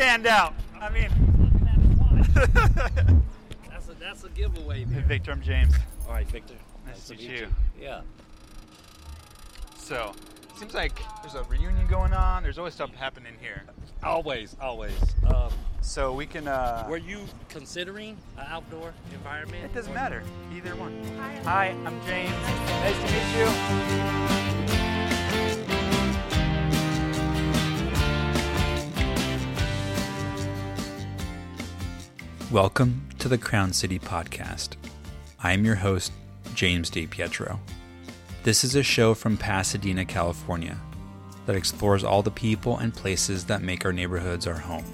stand out. I mean, That's a, that's a giveaway there. Victor, I'm James. All right, Victor. Nice to meet you. Yeah. So, seems like there's a reunion going on. There's always stuff happening here. Always, always. Um, So we can. Uh, were you considering an outdoor environment? it doesn't or- matter. Either one. Hi, I'm James. Nice to meet you. Welcome to the Crown City Podcast. I am your host, James DiPietro. This is a show from Pasadena, California, that explores all the people and places that make our neighborhoods our home.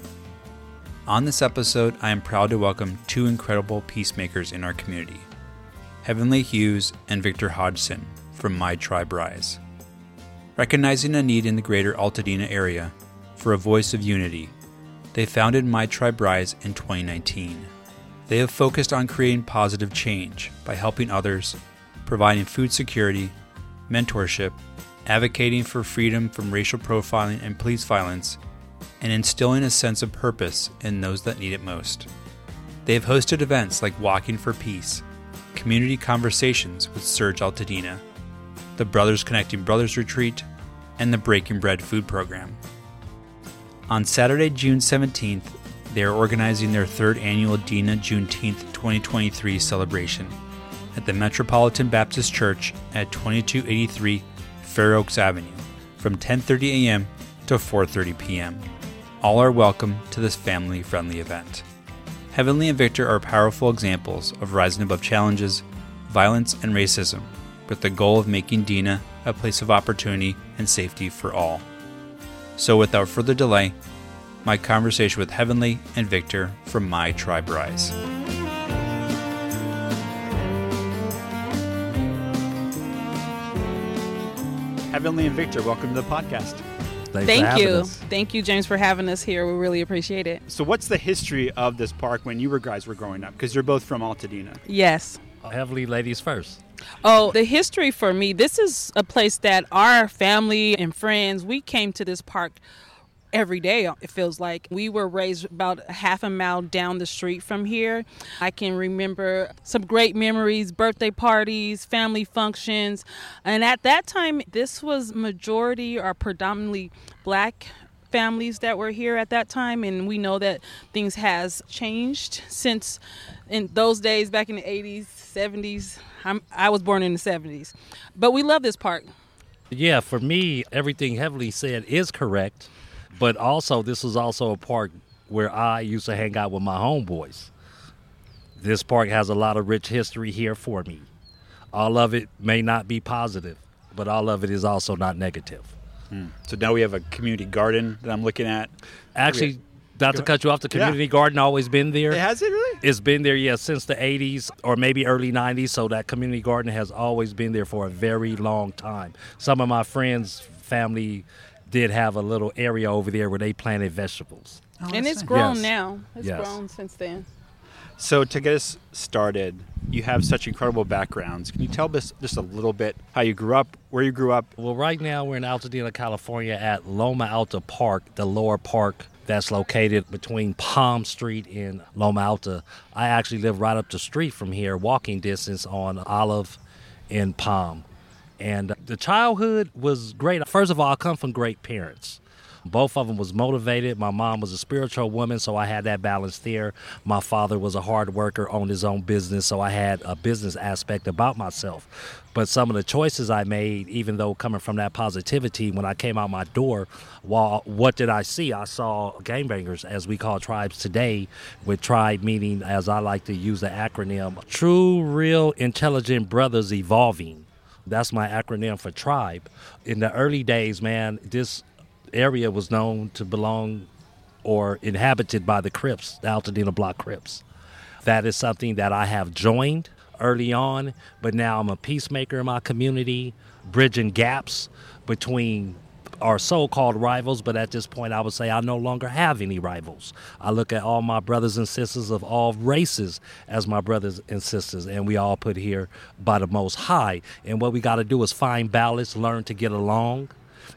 On this episode, I am proud to welcome two incredible peacemakers in our community Heavenly Hughes and Victor Hodgson from My Tribe Rise. Recognizing a need in the greater Altadena area for a voice of unity, they founded My Tribe Rise in 2019. They have focused on creating positive change by helping others, providing food security, mentorship, advocating for freedom from racial profiling and police violence, and instilling a sense of purpose in those that need it most. They have hosted events like Walking for Peace, community conversations with SURJ Altadena, the Brothers Connecting Brothers Retreat, and the Breaking Bread Food Program. On Saturday, June 17th, they are organizing their third annual DENA Juneteenth 2023 celebration at the Metropolitan Baptist Church at 2283 Fair Oaks Avenue from 10:30 a.m. to 4:30 p.m. All are welcome to this family-friendly event. Heavenly and Victor are powerful examples of rising above challenges, violence, and racism with the goal of making DENA a place of opportunity and safety for all. So, without further delay, my conversation with Heavenly and Victor from My Tribe Rise. Heavenly and Victor, welcome to the podcast. Thanks Thank having you. us. Thank you, James, for having us here. We really appreciate it. So, what's the history of this park when you were guys were growing up? Because you're both from Altadena. Yes. Heavenly ladies first. Oh, the history for me, this is a place that our family and friends, we came to this park every day. It feels like we were raised about half a mile down the street from here. I can remember some great memories birthday parties family functions. And at that time this was majority or predominantly black families that were here at that time. And we know that things has changed since in those days back in the 80s 70s I'm, i was born in the 70s but we love this park Yeah, for me, everything Heavenly said is correct, but also this is also a park where I used to hang out with my homeboys. This park has a lot of rich history here for me. All of it may not be positive, but all of it is also not negative. Hmm. So now we have a community garden that I'm looking at. Actually, not to cut you off, the Yeah. community garden always been there. Has it really? It's been there, yeah, since the 80s or maybe early 90s. So that community garden has always been there for a very long time. Some of my friends' family did have a little area over there where they planted vegetables. Oh, and it's grown Yes. now it's Yes. grown since then So to get us started, you have such incredible backgrounds. Can you tell us just a little bit how you grew up, where you grew up? Well, right now we're in Altadena, California at Loma Alta Park, the lower park that's located between Palm Street and Loma Alta. I actually live right up the street from here, walking distance on Olive and Palm. And the childhood was great. First of all, I come from great parents. Both of them was motivated. My mom was a spiritual woman, so I had that balance there. My father was a hard worker, owned his own business, so I had a business aspect about myself. But some of the choices I made, even though coming from that positivity, when I came out my door, well, what did I see? I saw gangbangers, as we call tribes today, with tribe meaning, as I like to use the acronym, true, real, intelligent brothers evolving. That's my acronym for tribe. In the early days, man, this area was known to belong or inhabited by the Crips, the Altadena Block Crips. That is something that I have joined early on, but now I'm a peacemaker in my community, bridging gaps between our so-called rivals, but at this point I would say I no longer have any rivals. I look at all my brothers and sisters of all races as my brothers and sisters, and we all put here by the Most High. And what we got to do is find balance, learn to get along,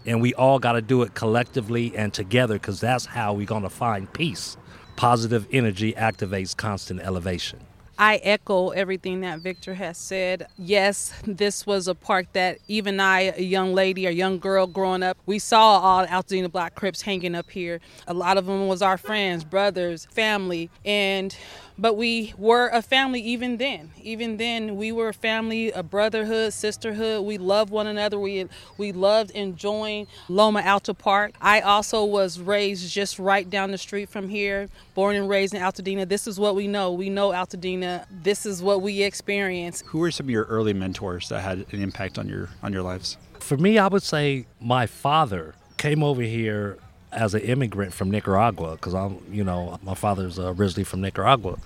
And we all got to do it collectively and together because that's how we're going to find peace. Positive energy activates constant elevation. I echo everything that Victor has said. Yes, this was a park that even I, a young lady, a young girl growing up, we saw all the Altadena Block Crips hanging up here. A lot of them was our friends, brothers, family, and but we were a family even then. Even then, we were a family, a brotherhood, sisterhood. We loved one another. We we loved enjoying Loma Alta Park. I also was raised just right down the street from here, born and raised in Altadena. This is what we know. We know Altadena. This is what we experience. Who were some of your early mentors that had an impact on your on your lives? For me, I would say my father came over here as an immigrant from Nicaragua, because I'm, you know, my father's uh, originally from Nicaragua,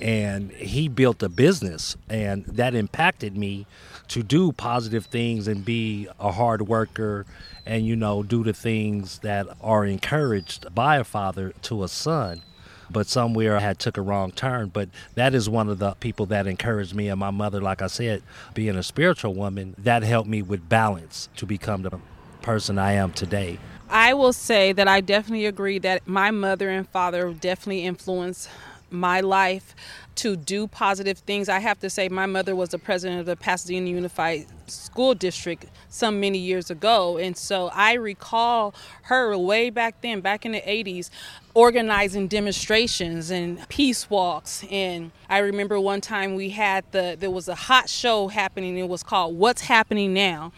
and he built a business, and that impacted me to do positive things and be a hard worker, and you know, do the things that are encouraged by a father to a son but somewhere I had took a wrong turn. But that is one of the people that encouraged me, and my mother, like I said, being a spiritual woman, that helped me with balance to become the person I am today. I will say that I definitely agree that my mother and father definitely influenced my life to do positive things. I have to say, my mother was the president of the Pasadena Unified School District some many years ago. And so I recall her way back then, back in the 80s, organizing demonstrations and peace walks. And I remember one time we had the, there was a hot show happening. It was called What's Happening Now.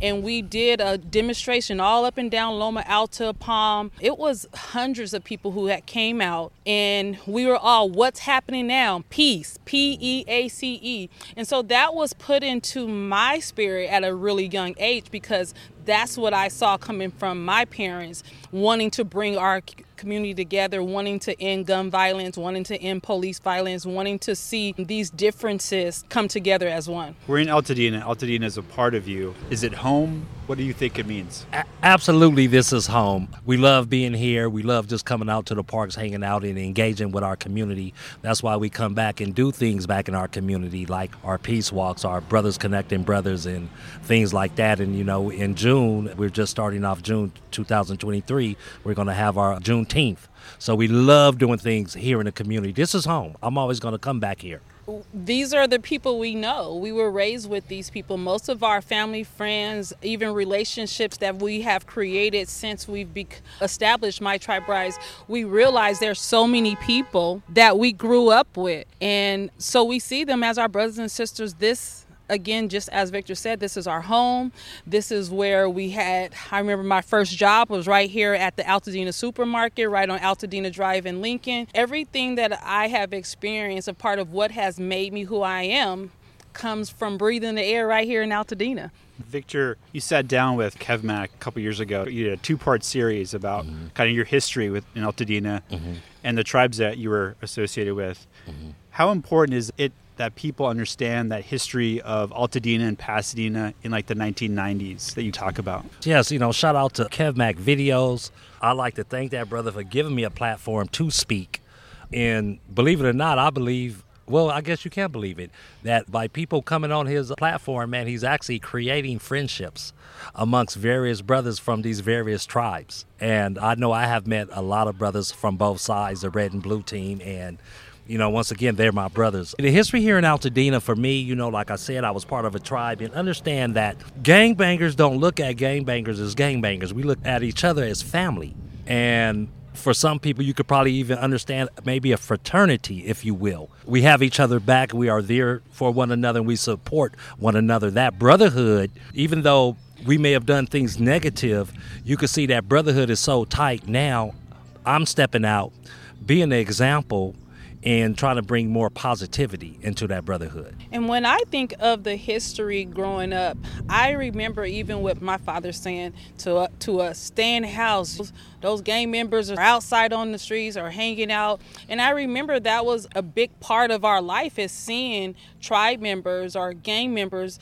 And we did a demonstration all up and down Loma Alta, Palm. It was hundreds of people who had came out and we were all, What's Happening Now? Peace, P E A C E. And so that was put into my spirit at a really young age because that's what I saw coming from my parents wanting to bring our community together, wanting to end gun violence, wanting to end police violence, wanting to see these differences come together as one. We're in Altadena. Altadena is a part of you. Is it home? What do you think it means? A- absolutely, this is home. We love being here. We love just coming out to the parks, hanging out, and engaging with our community. That's why we come back and do things back in our community, like our peace walks, our brothers connecting brothers, and things like that. And you know, in June, we're just starting off June 2023. We're going to have our Juneteenth. So we love doing things here in the community. This is home. I'm always going to come back here these are the people we know. We were raised with these people. Most of our family, friends, even relationships that we have created since we've be- established My Tribe Rise, we realize there's so many people that we grew up with. And so we see them as our brothers and sisters. This again, just as Victor said, this is our home. This is where we had, I remember my first job was right here at the Altadena supermarket, right on Altadena Drive in Lincoln. Everything that I have experienced, a part of what has made me who I am, comes from breathing the air right here in Altadena. Victor, you sat down with Kev Mack a couple years ago. You did a two-part series about mm-hmm. kind of your history with in Altadena mm-hmm. and the tribes that you were associated with. Mm-hmm. How important is it that people understand that history of Altadena and Pasadena in like the 1990s that you talk about. Yes, you know, shout out to Kev Mac Videos. I'd like to thank that brother for giving me a platform to speak. And believe it or not, I believe, well, I guess you can't believe it, that by people coming on his platform, man, he's actually creating friendships amongst various brothers from these various tribes. And I know I have met a lot of brothers from both sides, the red and blue team, and you know, once again, they're my brothers. The history here in Altadena, for me, you know, like I said, I was part of a tribe and understand that gangbangers don't look at gangbangers as gangbangers. We look at each other as family. And for some people, you could probably even understand maybe a fraternity, if you will. We have each other back. We are there for one another and we support one another. That brotherhood, even though we may have done things negative, you can see that brotherhood is so tight now. I'm stepping out, being an example and trying to bring more positivity into that brotherhood. And when I think of the history growing up, I remember even with my father saying to uh, to us, "Stay in house." Those gang members are outside on the streets or hanging out, and I remember that was a big part of our life is seeing tribe members or gang members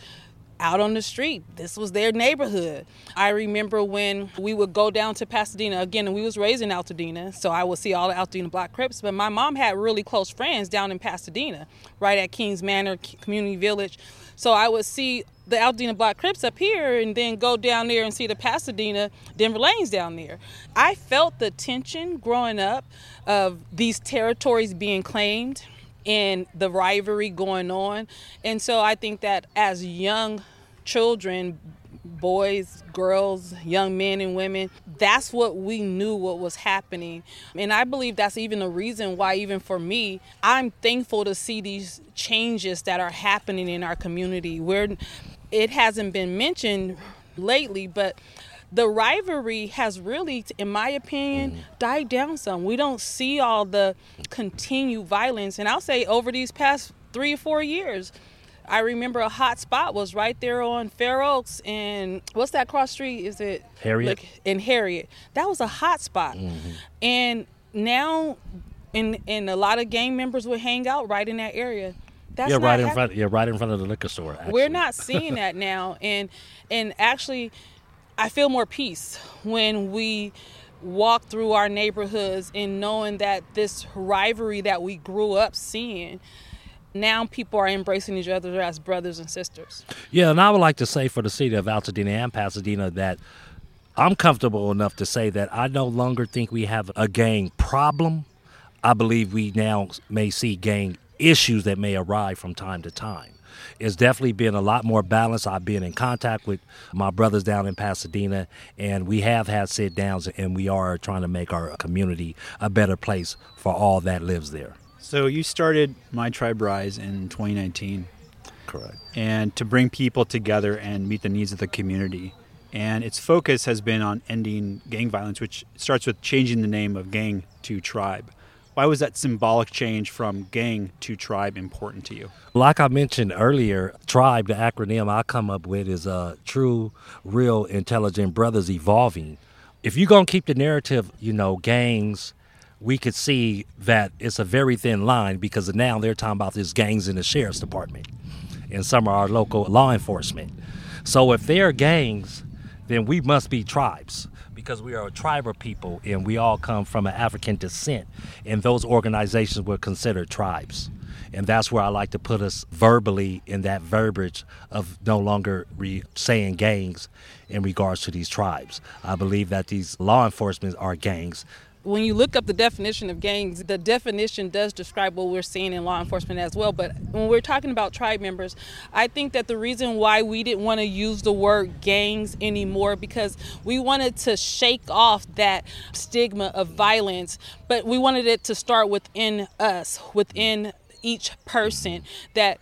out on the street. This was their neighborhood. I remember when we would go down to Pasadena again, and we was raised in Altadena, so I would see all the Altadena Block Crips. But my mom had really close friends down in Pasadena, right at Kings Manor Community Village. So I would see the Altadena Block Crips up here and then go down there and see the Pasadena Denver Lanes down there. I felt the tension growing up of these territories being claimed and the rivalry going on. And so I think that as young children, boys, girls, young men and women, that's what we knew what was happening. And I believe that's even the reason why, even for me, I'm thankful to see these changes that are happening in our community where it hasn't been mentioned lately, but the rivalry has really, in my opinion, mm-hmm. died down some. We don't see all the continued violence. And I'll say over these past three or four years, I remember a hot spot was right there on Fair Oaks and what's that cross street? Is it Harriet? Like, in Harriet. That was a hot spot. Mm-hmm. And now and and a lot of gang members would hang out right in that area. That's yeah, right in front. Yeah, right in front of the liquor store. Actually. We're not seeing that now, and and actually, I feel more peace when we walk through our neighborhoods and knowing that this rivalry that we grew up seeing now people are embracing each other as brothers and sisters. Yeah, and I would like to say for the city of Altadena and Pasadena that I'm comfortable enough to say that I no longer think we have a gang problem. I believe we now may see gang issues that may arise from time to time. It's definitely been a lot more balanced. I've been in contact with my brothers down in Pasadena, and we have had sit downs, and we are trying to make our community a better place for all that lives there. So you started My Tribe Rise in 2019. Correct. And to bring people together and meet the needs of the community. And its focus has been on ending gang violence, which starts with changing the name of gang to tribe. Why was that symbolic change from gang to tribe important to you? Like I mentioned earlier, tribe, the acronym I come up with is uh, true, real, intelligent brothers evolving. If you're going to keep the narrative, you know, gangs, we could see that it's a very thin line because now they're talking about these gangs in the sheriff's department and some of our local law enforcement. So if they're gangs, then we must be tribes because we are a tribe of people and we all come from an African descent, and those organizations were considered tribes. And that's where I like to put us verbally in that verbiage of no longer re- saying gangs in regards to these tribes. I believe that these law enforcement are gangs when you look up the definition of gangs, the definition does describe what we're seeing in law enforcement as well. But when we're talking about tribe members, I think that the reason why we didn't want to use the word gangs anymore because we wanted to shake off that stigma of violence, but we wanted it to start within us, within each person that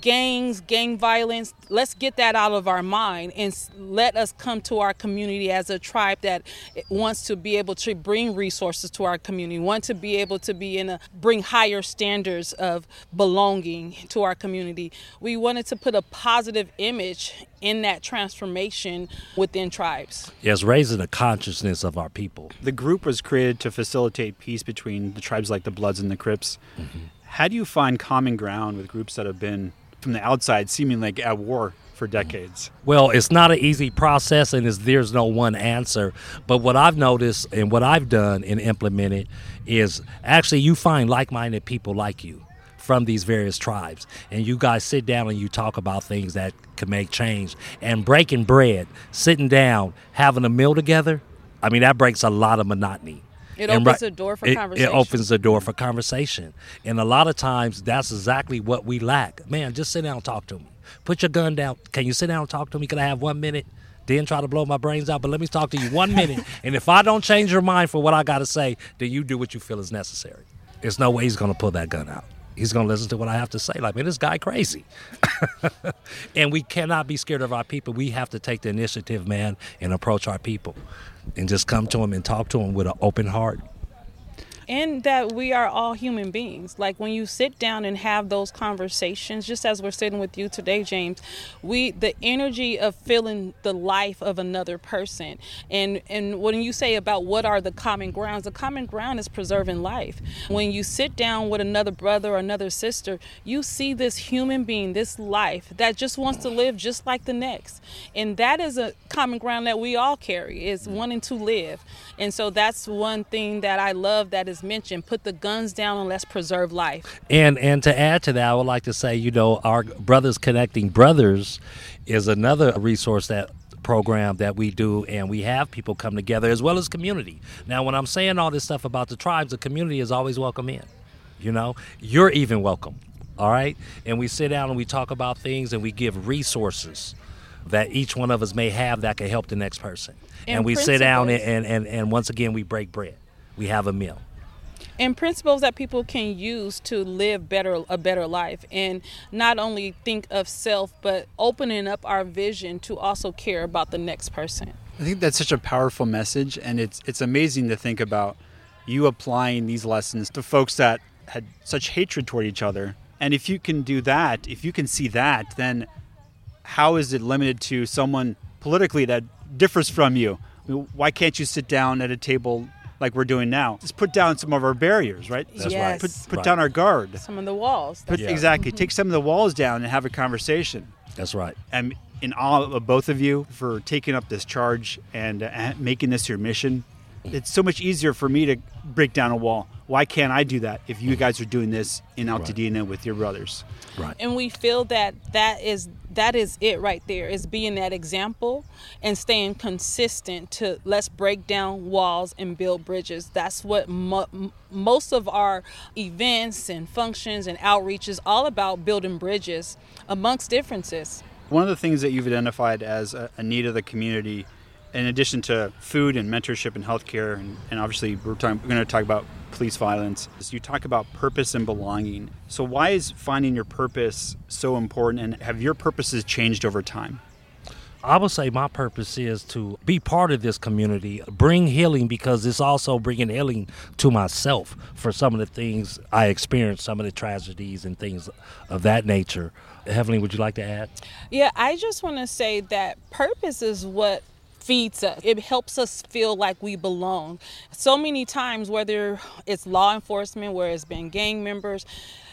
gangs, gang violence, let's get that out of our mind and let us come to our community as a tribe that wants to be able to bring resources to our community, want to be able to be in a bring higher standards of belonging to our community. We wanted to put a positive image in that transformation within tribes. Yes, raising the consciousness of our people. The group was created to facilitate peace between the tribes like the Bloods and the Crips. Mm-hmm. How do you find common ground with groups that have been from the outside seeming like at war for decades? Well, it's not an easy process and there's no one answer. But what I've noticed and what I've done and implemented is actually you find like minded people like you from these various tribes. And you guys sit down and you talk about things that can make change. And breaking bread, sitting down, having a meal together, I mean, that breaks a lot of monotony. It and opens right, the door for it, conversation. It opens the door for conversation. And a lot of times that's exactly what we lack. Man, just sit down and talk to me. Put your gun down. Can you sit down and talk to me? Can I have one minute? Then try to blow my brains out, but let me talk to you one minute. and if I don't change your mind for what I got to say, then you do what you feel is necessary. There's no way he's going to pull that gun out he's going to listen to what I have to say. Like, man, this guy crazy. and we cannot be scared of our people. We have to take the initiative, man, and approach our people and just come to him and talk to him with an open heart and that we are all human beings. Like when you sit down and have those conversations, just as we're sitting with you today, James, we the energy of feeling the life of another person. And and when you say about what are the common grounds, the common ground is preserving life. When you sit down with another brother or another sister, you see this human being, this life that just wants to live just like the next. And that is a common ground that we all carry is wanting to live. And so that's one thing that I love that is has mentioned, put the guns down and let's preserve life. And and to add to that, I would like to say, you know, our Brothers Connecting Brothers is another resource that program that we do and we have people come together as well as community. Now when I'm saying all this stuff about the tribes, the community is always welcome in. You know, you're even welcome. All right? And we sit down and we talk about things and we give resources that each one of us may have that can help the next person. And, And we sit down and, and, and, and once again we break bread. We have a meal. And principles that people can use to live better a better life and not only think of self but opening up our vision to also care about the next person I think that's such a powerful message, and it's it's amazing to think about you applying these lessons to folks that had such hatred toward each other. And if you can do that, if you can see that, then how is it limited to someone politically that differs from you? Why can't you sit down at a table like we're doing now? Just put down some of our barriers, right? That's Yes. right. Put- Put, put Right. down our guard. some of the walls Put, Yeah. Exactly. Take some of the walls down and have a conversation. That's right. I'm in awe of both of you for taking up this charge and uh, making this your mission. It's so much easier for me to break down a wall. Why can't I do that if you guys are doing this in Altadena with your brothers? Right. and we feel that that is that is it right there is being that example and staying consistent to let's break down walls and build bridges. That's what mo- most of our events and functions and outreach is all about building bridges amongst differences. One of the things that you've identified as a, a need of the community, in addition to food and mentorship and healthcare, and, and obviously we're, talking, we're going to talk about police violence, you talk about purpose and belonging. So, why is finding your purpose so important, and have your purposes changed over time? I would say my purpose is to be part of this community, bring healing because it's also bringing healing to myself for some of the things I experienced, some of the tragedies and things of that nature. Heavenly, would you like to add? Yeah, I just want to say that purpose is what feeds us. It helps us feel like we belong. So many times, whether it's law enforcement, where it's been gang members,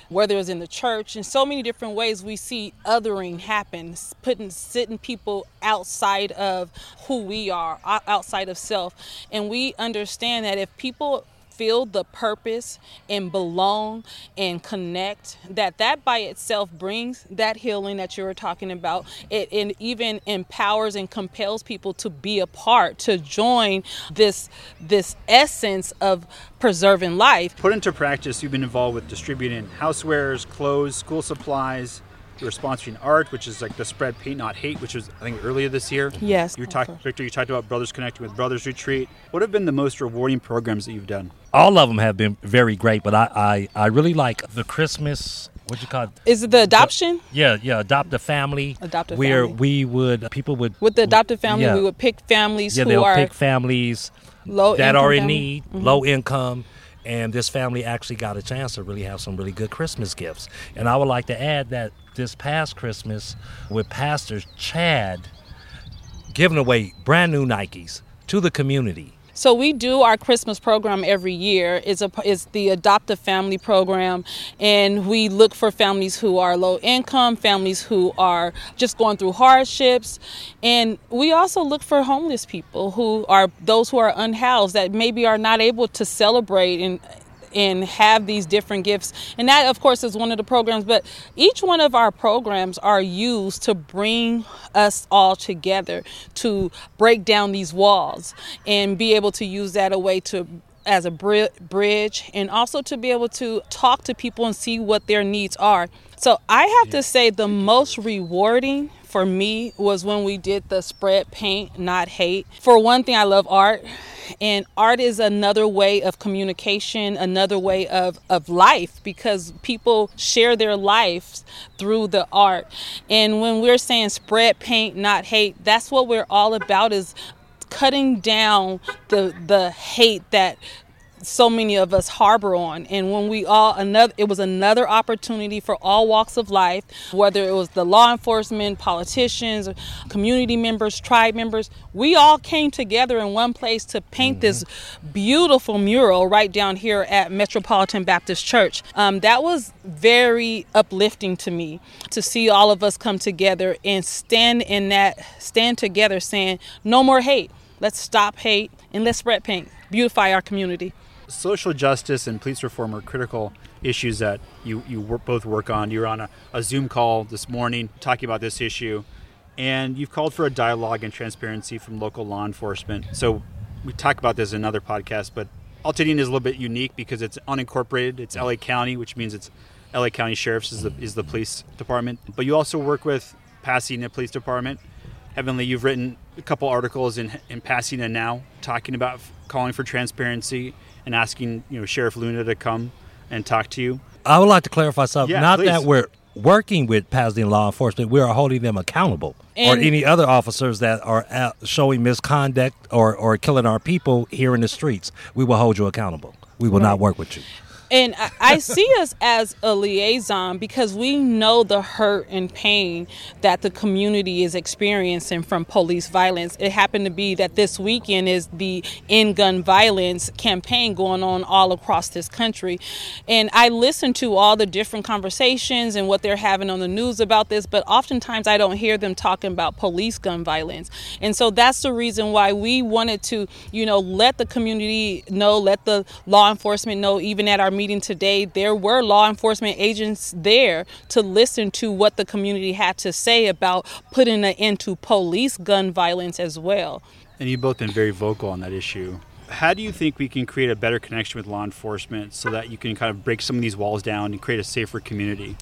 whether it's in the church, in so many different ways, we see othering happen, putting sitting people outside of who we are, outside of self, and we understand that if people feel the purpose and belong and connect that that by itself brings that healing that you were talking about it, and even empowers and compels people to be a part to join this this essence of preserving life Put into practice, you've been involved with distributing housewares, clothes, school supplies. You're sponsoring art, which is like the spread paint not hate, which was I think earlier this year. Yes, You talked, course. Victor. You talked about Brothers Connecting with Brothers Retreat. What have been the most rewarding programs that you've done? All of them have been very great, but I, I, I really like the Christmas, what you call it? is it the adoption Yeah, yeah, adopt a family. Adopt a where family. we would, people would. with the adopted family yeah. we would pick families Yeah, who they'll pick families low that are in family. need, Mm-hmm. low income, and this family actually got a chance to really have some really good Christmas gifts. And I would like to add that this past Christmas with Pastor Chad giving away brand new Nikes to the community. So we do our Christmas program every year. It's a it's the Adopt a Family program, and we look for families who are low income, families who are just going through hardships, and we also look for homeless people who are those who are unhoused that maybe are not able to celebrate and and have these different gifts. And that, of course, is one of the programs. But each one of our programs are used to bring us all together to break down these walls and be able to use that a way to as a bri- bridge and also to be able to talk to people and see what their needs are. So I have to say the most rewarding for me was when we did the spread paint not hate. For one thing I love art and art is another way of communication another way of, of life because people share their lives through the art and when we're saying spread paint not hate that's what we're all about is cutting down the the hate that so many of us harbor on. And when we all another it was another opportunity for all walks of life whether it was the law enforcement politicians community members tribe members we all came together in one place to paint this beautiful mural right down here at metropolitan baptist church. Um, that was very uplifting to me to see all of us come together and stand in that stand together saying no more hate. Let's stop hate and let's spread paint. Beautify our community social justice and police reform are critical issues that you, you work, both work on. You were on a, a Zoom call this morning talking about this issue, and you've called for a dialogue and transparency from local law enforcement. So we talk about this in another podcast, but Altadena is a little bit unique because it's unincorporated. It's LA County, which means it's LA County Sheriff's is the, is the police department. But you also work with Pasadena Police Department. Heavenly, you've written a couple articles in, in Pasadena now talking about calling for transparency and asking you know Sheriff Luna to come and talk to you. I would like to clarify something. Yeah, Not please. that we're working with Pasadena law enforcement, we are holding them accountable. And- or any other officers that are out showing misconduct or, or killing our people here in the streets, we will hold you accountable. We will not work with you. And I, I see us as a liaison because we know the hurt and pain that the community is experiencing from police violence. It happened to be that this weekend is the End Gun Violence campaign going on all across this country. And I listen to all the different conversations and what they're having on the news about this, but oftentimes I don't hear them talking about police gun violence. And so that's the reason why we wanted to, you know, let the community know, let the law enforcement know, even at our meeting today, there were law enforcement agents there to listen to what the community had to say about putting an end to police gun violence as well. And you've both been very vocal on that issue. How do you think we can create a better connection with law enforcement so that you can kind of break some of these walls down and create a safer community?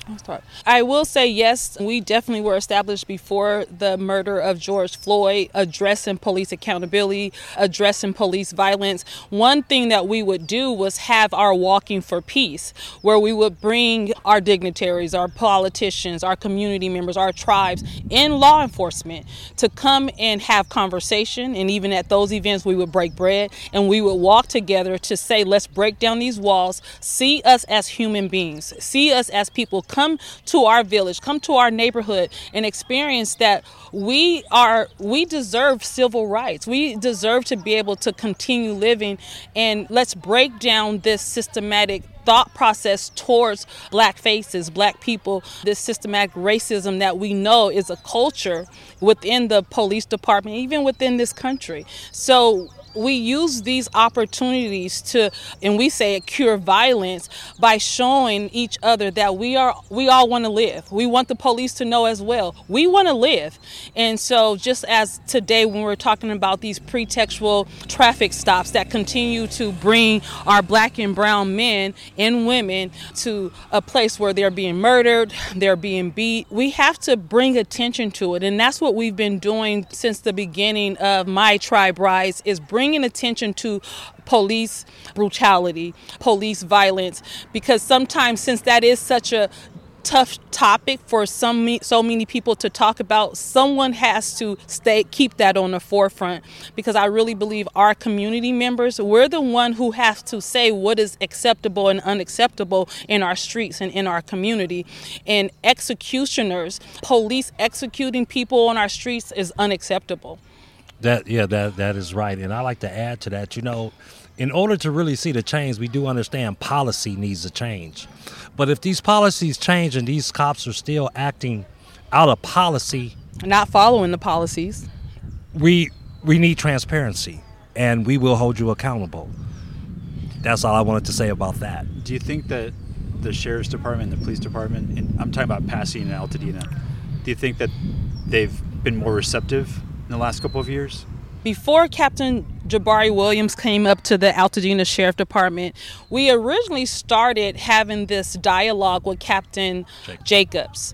I will say yes, we definitely were established before the murder of George Floyd, addressing police accountability, addressing police violence. One thing that we would do was have our walking for peace, where we would bring our dignitaries, our politicians, our community members, our tribes in law enforcement to come and have conversation. And even at those events, we would break bread and we would walk together to say, let's break down these walls, see us as human beings, see us as people. Come to our village, come to our neighborhood, and experience that we are we deserve civil rights. We deserve to be able to continue living, and let's break down this systematic thought process towards black faces, black people, this systematic racism that we know is a culture within the police department, even within this country. So we use these opportunities to and we say it cure violence by showing each other that we are we all want to live. We want the police to know as well. We want to live. And so just as today when we're talking about these pretextual traffic stops that continue to bring our black and brown men and women to a place where they're being murdered they're being beat we have to bring attention to it. And that's what we've been doing since the beginning of my tribe rise is bringing attention to police brutality police violence because sometimes since that is such a tough topic for some so many people to talk about someone has to stay keep that on the forefront. Because i really believe our community members we're the one who have to say what is acceptable and unacceptable in our streets and in our community. And executioners police executing people on our streets is unacceptable That yeah, that that is right. And I like to add to that, you know, in order to really see the change, we do understand policy needs to change. But if these policies change and these cops are still acting out of policy, not following the policies we we need transparency and we will hold you accountable. That's all I wanted to say about that. Do you think that the sheriff's department and the police department, and I'm talking about Pasadena and Altadena, do you think that they've been more receptive in the last couple of years? before Captain Jabari Williams came up to the Altadena Sheriff Department, we originally started having this dialogue with Captain Jacobs.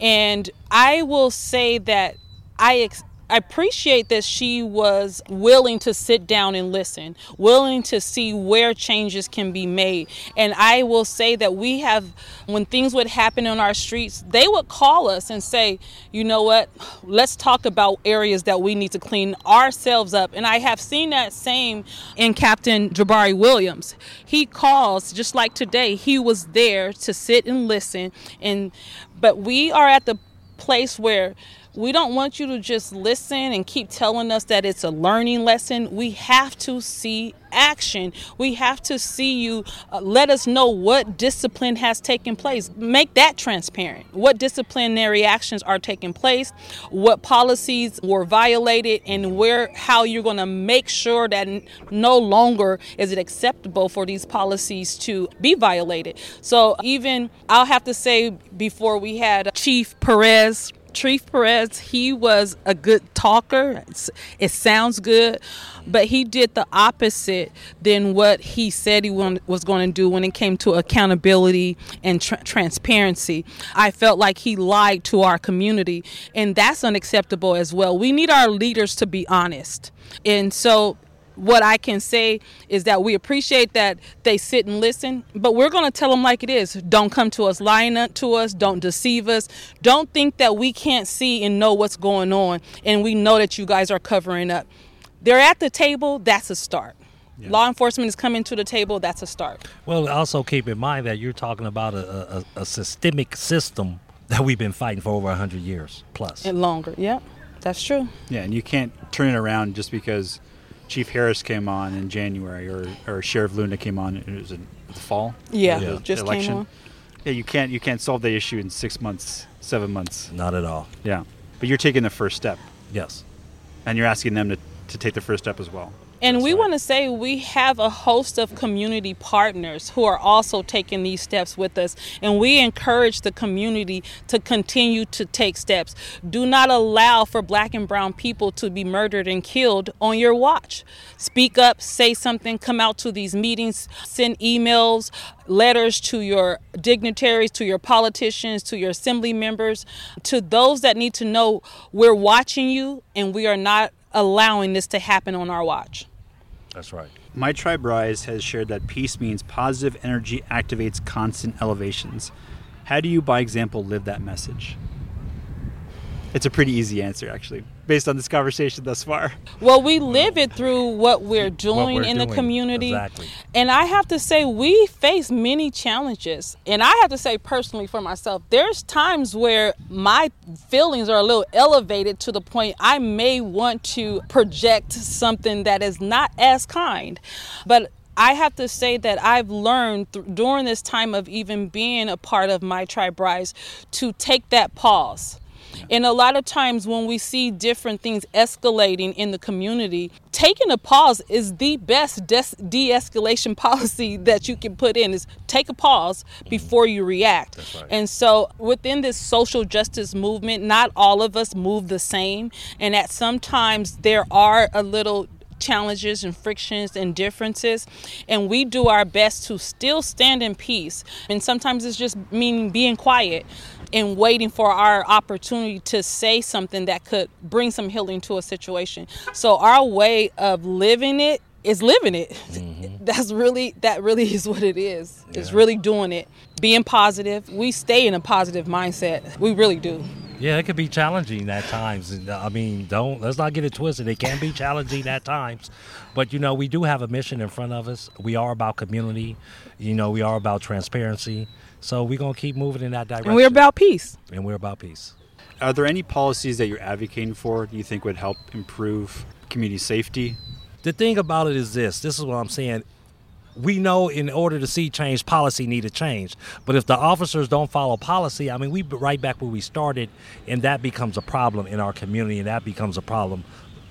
And I will say that I ex- I appreciate that she was willing to sit down and listen, willing to see where changes can be made. And I will say that we have, when things would happen on our streets, they would call us and say, you know what, let's talk about areas that we need to clean ourselves up. And I have seen that same in Captain Jabari Williams. He calls, just like today, he was there to sit and listen. And but we are at the place where we don't want you to just listen and keep telling us that it's a learning lesson. We have to see action. We have to see you uh, let us know what discipline has taken place. Make that transparent. What disciplinary actions are taking place, what policies were violated, and where how you're going to make sure that no longer is it acceptable for these policies to be violated. So even I'll have to say before we had Chief Perez Chief Perez, he was a good talker. It sounds good, but he did the opposite than what he said he was going to do when it came to accountability and tra- transparency. I felt like he lied to our community, and that's unacceptable as well. We need our leaders to be honest. And so what I can say is that we appreciate that they sit and listen, but we're going to tell them like it is. Don't come to us lying to us. Don't deceive us. Don't think that we can't see and know what's going on, and we know that you guys are covering up. They're at the table. That's a start. Yeah. Law enforcement is coming to the table. That's a start. Well, also keep in mind that you're talking about a, a, a systemic system that we've been fighting for over 100 years plus. And longer. Yep. That's true. Yeah, and you can't turn it around just because Chief Harris came on in January, or, or Sheriff Luna came on. It was in the fall. Yeah, yeah. just election. came on. Yeah, you can't you can't solve the issue in six months, seven months. Not at all. Yeah, but you're taking the first step. Yes. And you're asking them to, to take the first step as well. And we want to say we have a host of community partners who are also taking these steps with us. And we encourage the community to continue to take steps. Do not allow for black and brown people to be murdered and killed on your watch. Speak up, say something, come out to these meetings, send emails, letters to your dignitaries, to your politicians, to your assembly members, to those that need to know we're watching you and we are not allowing this to happen on our watch. That's right. My Tribe Rise has shared that peace means positive energy activates constant elevations. How do you, by example, live that message? It's a pretty easy answer, actually, based on this conversation thus far. Well, we live it through what we're doing what we're in doing. the community. Exactly. And I have to say, we face many challenges. And I have to say, personally, for myself, there's times where my feelings are a little elevated to the point I may want to project something that is not as kind. But I have to say that I've learned th- during this time of even being a part of my tribe rise to take that pause and a lot of times when we see different things escalating in the community, taking a pause is the best de escalation policy that you can put in is take a pause before you react. Right. And so within this social justice movement, not all of us move the same. And at sometimes there are a little challenges and frictions and differences and we do our best to still stand in peace and sometimes it's just meaning being quiet and waiting for our opportunity to say something that could bring some healing to a situation. So our way of living it is living it. Mm-hmm. That's really that really is what it is. Yeah. It's really doing it. Being positive. We stay in a positive mindset. We really do. Yeah, it can be challenging at times. I mean, don't let's not get it twisted. It can be challenging at times, but you know, we do have a mission in front of us. We are about community. You know, we are about transparency. So we're gonna keep moving in that direction. And we're about peace. And we're about peace. Are there any policies that you're advocating for? Do you think would help improve community safety? The thing about it is this. This is what I'm saying we know in order to see change, policy need to change. But if the officers don't follow policy, I mean, we right back where we started, and that becomes a problem in our community, and that becomes a problem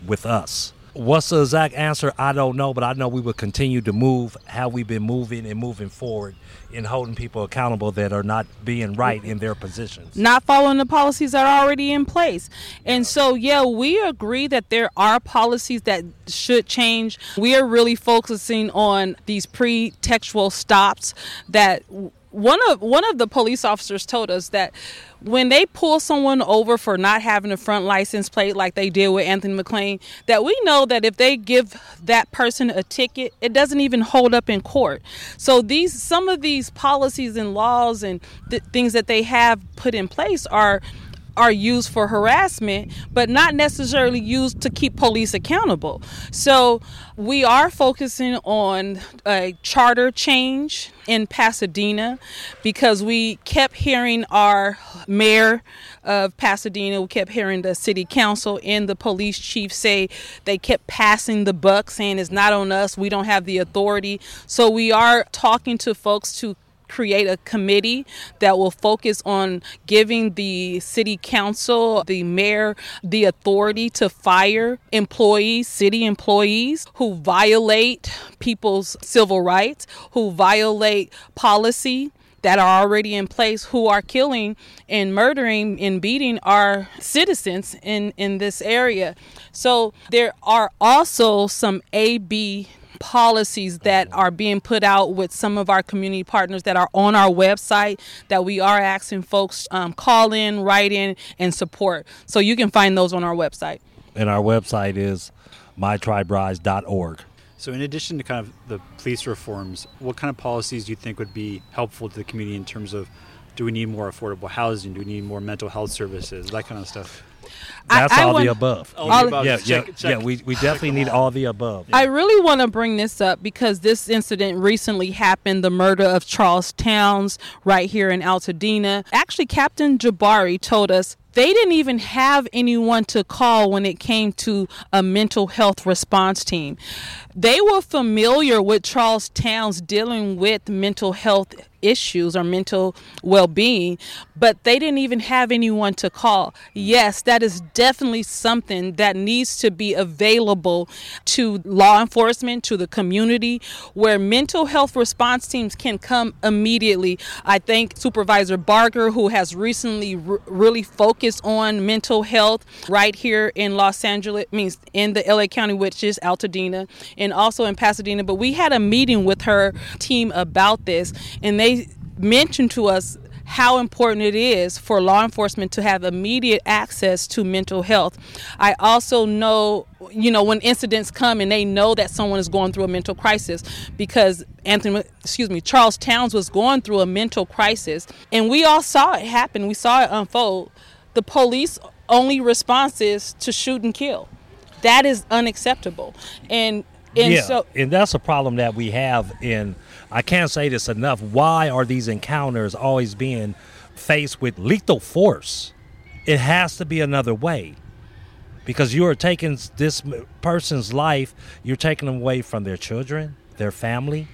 with us. What's the exact answer? I don't know, but I know we will continue to move how we've been moving and moving forward in holding people accountable that are not being right in their positions. Not following the policies that are already in place. And so, yeah, we agree that there are policies that should change. We are really focusing on these pre-textual stops that one of one of the police officers told us that when they pull someone over for not having a front license plate like they did with Anthony McClain, that we know that if they give that person a ticket, it doesn't even hold up in court. So these some of these policies and laws and th- things that they have put in place are are used for harassment, but not necessarily used to keep police accountable. So we are focusing on a charter change in Pasadena because we kept hearing our mayor of Pasadena, we kept hearing the city council and the police chief say they kept passing the buck, saying it's not on us, we don't have the authority. So we are talking to folks to create a committee that will focus on giving the city council, the mayor, the authority to fire employees, city employees who violate people's civil rights, who violate policy that are already in place who are killing and murdering and beating our citizens in in this area. So there are also some AB policies that are being put out with some of our community partners that are on our website that we are asking folks um, call in, write in, and support. So you can find those on our website. And our website is mytriberise.org. So, in addition to kind of the police reforms, what kind of policies do you think would be helpful to the community in terms of do we need more affordable housing? Do we need more mental health services? That kind of stuff. That's I all want- the above. All yeah, the above. yeah, Check- yeah, check- yeah. We, we definitely need all the above. I really want to bring this up because this incident recently happened the murder of Charles Towns right here in Altadena. Actually, Captain Jabari told us they didn't even have anyone to call when it came to a mental health response team. They were familiar with Charles Towns dealing with mental health issues or mental well being, but they didn't even have anyone to call. Yes, that is definitely something that needs to be available to law enforcement, to the community, where mental health response teams can come immediately. I think Supervisor Barger, who has recently r- really focused on mental health right here in Los Angeles, means in the LA County, which is Altadena, and also in Pasadena. But we had a meeting with her team about this, and they mentioned to us how important it is for law enforcement to have immediate access to mental health. I also know, you know, when incidents come and they know that someone is going through a mental crisis because Anthony, excuse me, Charles Towns was going through a mental crisis and we all saw it happen. We saw it unfold. The police only response is to shoot and kill. That is unacceptable. And and yeah, so and that's a problem that we have in. I can't say this enough. Why are these encounters always being faced with lethal force? It has to be another way, because you are taking this person's life. You're taking them away from their children, their family.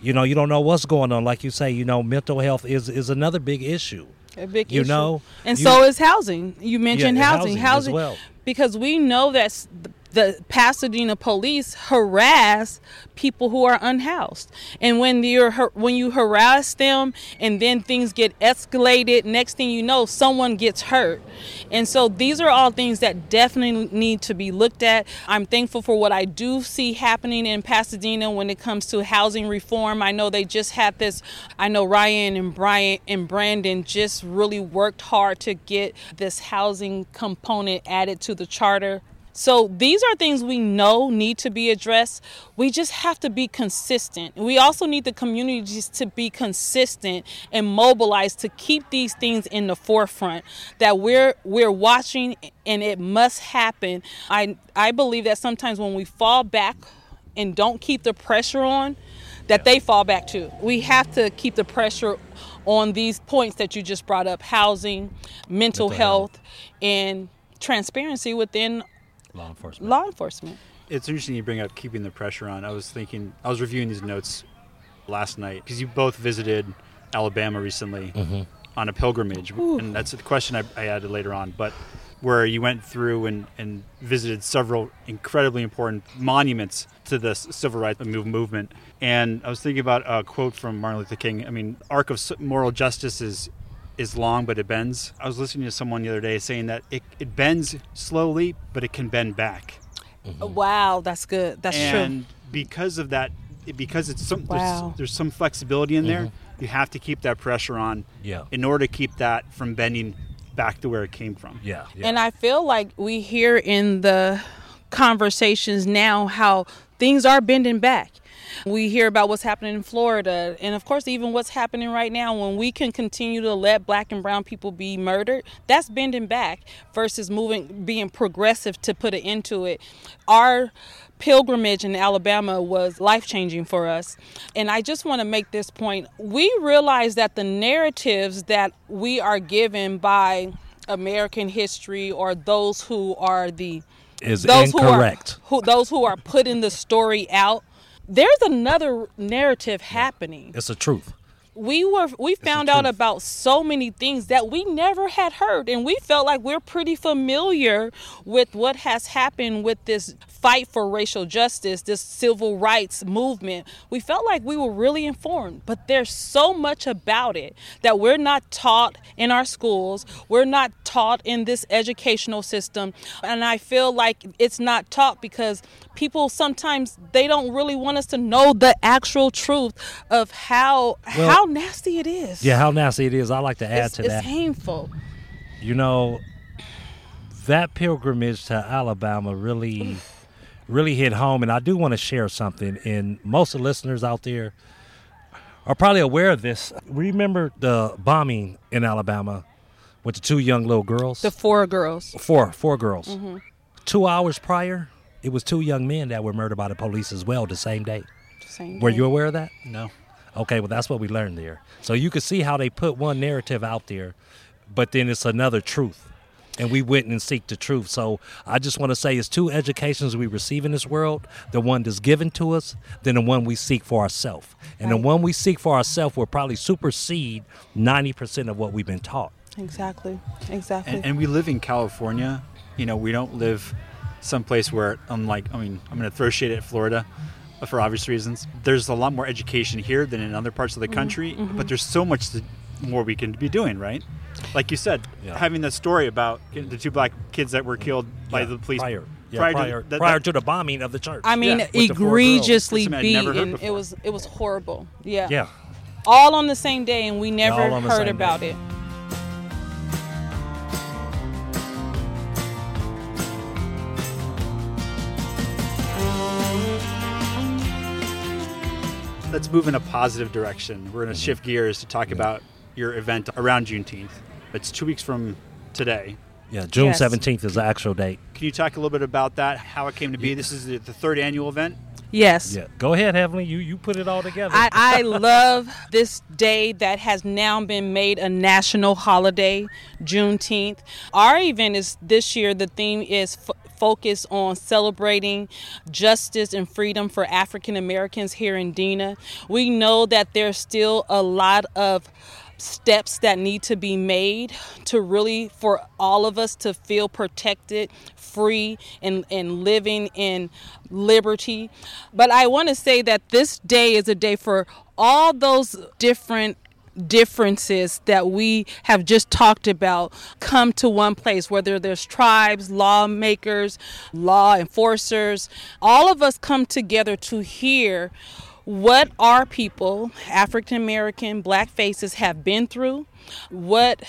You know, you don't know what's going on. Like you say, you know, mental health is is another big issue. A big You issue. know, and you- so is housing. You mentioned Yeah, housing, housing as well. because we know that the Pasadena police harass people who are unhoused, and when you're when you harass them, and then things get escalated, next thing you know, someone gets hurt, and so these are all things that definitely need to be looked at. I'm thankful for what I do see happening in Pasadena when it comes to housing reform. I know they just had this. I know Ryan and Brian and Brandon just really worked hard to get this housing component added to the charter. So these are things we know need to be addressed. We just have to be consistent. We also need the communities to be consistent and mobilized to keep these things in the forefront that we're we're watching and it must happen. I I believe that sometimes when we fall back and don't keep the pressure on, that they fall back too. We have to keep the pressure on these points that you just brought up housing, mental, Mental health, and transparency within Law enforcement. law enforcement. It's interesting you bring up keeping the pressure on. I was thinking, I was reviewing these notes last night because you both visited Alabama recently mm-hmm. on a pilgrimage, and that's a question I, I added later on. But where you went through and, and visited several incredibly important monuments to the civil rights move, movement, and I was thinking about a quote from Martin Luther King. I mean, arc of moral justice is is long, but it bends. I was listening to someone the other day saying that it, it bends slowly, but it can bend back uh, Wow, that's good. That's and because of that because it's some Wow. there's, there's some flexibility in there mm-hmm. you have to keep that pressure on Yeah. in order to keep that from bending back to where it came from Yeah. yeah. And I feel like we hear in the conversations now how things are bending back. We hear about what's happening in Florida, and of course, even what's happening right now. When we can continue to let black and brown people be murdered, that's bending back versus moving, being progressive to put an end to it. Our pilgrimage in Alabama was life changing for us. And I just want to make this point. We realize that the narratives that we are given by American history or those who are the Is those incorrect. who are who, those who are putting the story out there's another narrative happening It's a truth. We were we found out about so many things that we never had heard. And we felt like we're pretty familiar with what has happened with this fight for racial justice this civil rights movement. We felt like we were really informed but there's so much about it that we're not taught in our schools. We're not taught in this educational system. And i feel like it's not taught because people sometimes they don't really want us to know the actual truth of how Well, how nasty it is. Yeah, how nasty it is. I like to add it's, to it's that. painful. You know, that pilgrimage to Alabama really, really hit home. And I do want to share something. And most of the listeners out there are probably aware of this. Remember the bombing in Alabama with the two young little girls? The four girls. four, four girls. Mm-hmm. Two hours prior, it was two young men that were murdered by the police as well the same day. Same Were day. you aware of that? No. Okay, well, that's what we learned there. So you could see how they put one narrative out there, but then it's another truth. And we went and seek the truth. So I just want to say it's two educations we receive in this world the one that's given to us, then the one we seek for ourselves. And the one we seek for ourselves will probably supersede 90% of what we've been taught. Exactly. Exactly. And, and we live in California. You know, we don't live someplace where, unlike, I mean, I'm going to throw shade at Florida for obvious reasons. There's a lot more education here than in other parts of the mm-hmm. country, but mm-hmm. there's so much to, more we can be doing, right? Like you said, Yeah. having that story about the two black kids that were killed by Yeah, the police prior, yeah, prior, prior, to, that- prior that- to the bombing of the church. I mean, Yeah, with the four girls. egregiously Something I'd never heard beaten. It was it was horrible. Yeah. yeah. All on the same day, and we never all on the heard about day. it. Let's move in a positive direction. We're going to mm-hmm. shift gears to talk about your event around Juneteenth. It's two weeks from today. Yeah, June Yes. 17th is the actual date. Can you talk a little bit about that? How it came to be? This is the, the third annual event. Yes. Yeah, go ahead, Heavenly. You you put it all together. I, I love this day that has now been made a national holiday, Juneteenth. Our event is this year, the theme is f- focused on celebrating justice and freedom for African Americans here in DENA. We know that there's still a lot of steps that need to be made to really for all of us to feel protected free and, and living in liberty but i want to say that this day is a day for all those different differences that we have just talked about come to one place whether there's tribes lawmakers law enforcers all of us come together to hear what our people, African American, black faces, have been through, what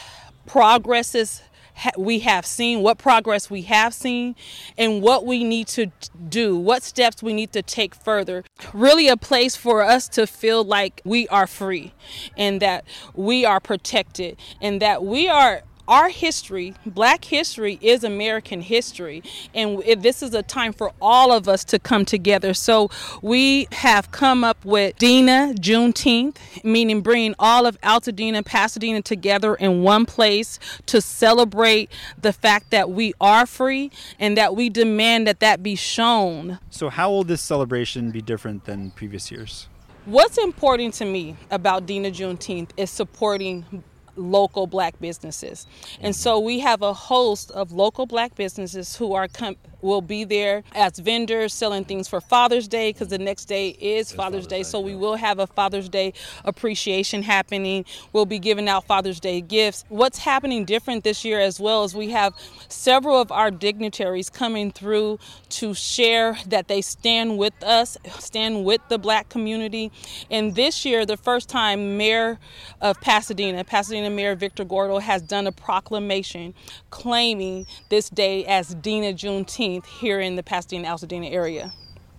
progresses ha- we have seen, what progress we have seen, and what we need to do, what steps we need to take further. Really, a place for us to feel like we are free and that we are protected and that we are our history, black history, is American history. And this is a time for all of us to come together. So we have come up with DENA Juneteenth, meaning bringing all of Altadena and Pasadena together in one place to celebrate the fact that we are free and that we demand that that be shown. So, how will this celebration be different than previous years? What's important to me about DENA Juneteenth is supporting local black businesses. And so we have a host of local black businesses who are com- will be there as vendors selling things for Father's Day because the next day is Father's, Day. So we will have a Father's Day appreciation happening. We'll be giving out Father's Day gifts. What's happening different this year as well is we have several of our dignitaries coming through to share that they stand with us, stand with the black community. And this year, the first time Mayor of Pasadena, Pasadena Mayor Victor Gordo has done a proclamation claiming this day as DENA Juneteenth here in the Pasadena Altadena area.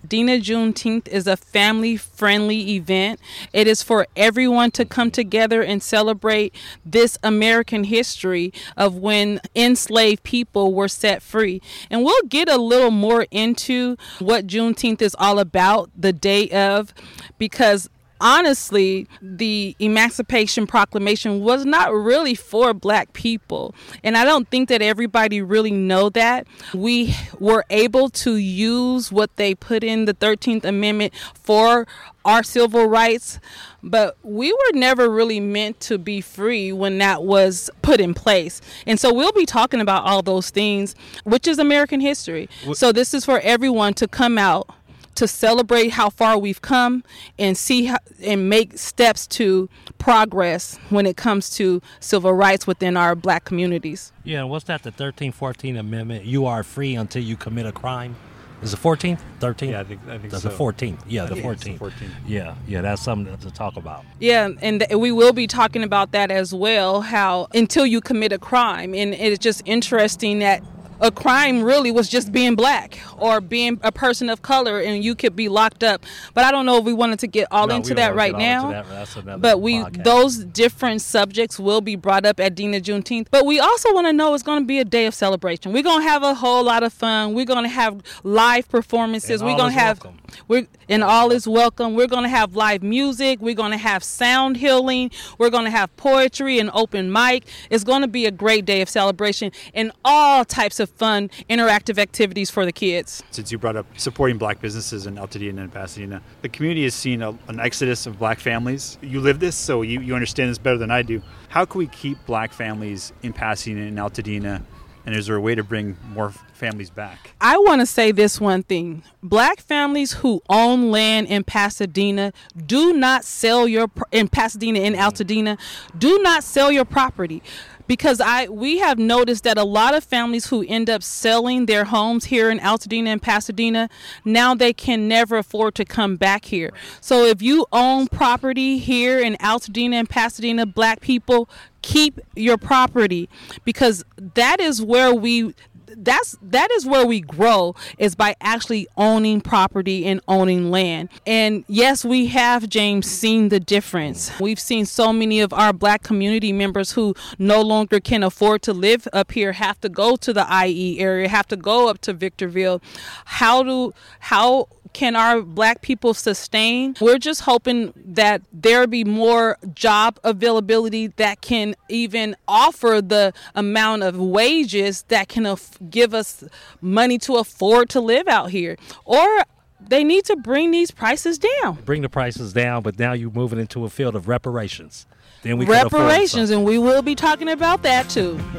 DENA Juneteenth is a family friendly event. It is for everyone to come together and celebrate this American history of when enslaved people were set free. And we'll get a little more into what Juneteenth is all about the day of because honestly, the Emancipation Proclamation was not really for black people. And I don't think that everybody really know that. We were able to use what they put in the 13th Amendment for our civil rights, but we were never really meant to be free when that was put in place. And so we'll be talking about all those things, which is American history. So this is for everyone to come out to celebrate how far we've come and see how, and make steps to progress when it comes to civil rights within our black communities. Yeah, what's that? The 13th, 14th Amendment. You are free until you commit a crime. Is it 14th? 13th? Yeah, I think I think That's so. the 14th. Yeah, the think 14th. the 14th. Yeah, yeah, that's something to talk about. Yeah, and th- we will be talking about that as well. How until you commit a crime, and it's just interesting that a crime really was just being black or being a person of color, and you could be locked up. But I don't know if we wanted to get all No, into that right now. that. But we podcast. those different subjects will be brought up at DENA Juneteenth. But we also want to know it's going to be a day of celebration. We're going to have a whole lot of fun. We're going to have live performances. And We're going to have welcome. we're and all is welcome. We're going to have live music. We're going to have sound healing. We're going to have poetry and open mic. It's going to be a great day of celebration and all types of fun, interactive activities for the kids. Since you brought up supporting black businesses in Altadena and Pasadena, the community has seen a, an exodus of black families. You live this, so you, you understand this better than I do. How can we keep black families in Pasadena and Altadena? And is there a way to bring more families back? I want to say this one thing. Black families who own land in Pasadena do not sell your in Pasadena in Altadena, mm. do not sell your property. Because I we have noticed that a lot of families who end up selling their homes here in Altadena and Pasadena, now they can never afford to come back here. So if you own property here in Altadena and Pasadena, black people, keep your property because that is where we that's that is where we grow is by actually owning property and owning land. And yes, we have James seen the difference. We've seen so many of our black community members who no longer can afford to live up here have to go to the IE area, have to go up to Victorville. How do how can our black people sustain? We're just hoping that there be more job availability that can even offer the amount of wages that can af- give us money to afford to live out here. Or they need to bring these prices down. Bring the prices down, but now you're moving into a field of reparations. Then we Reparations, and we will be talking about that too.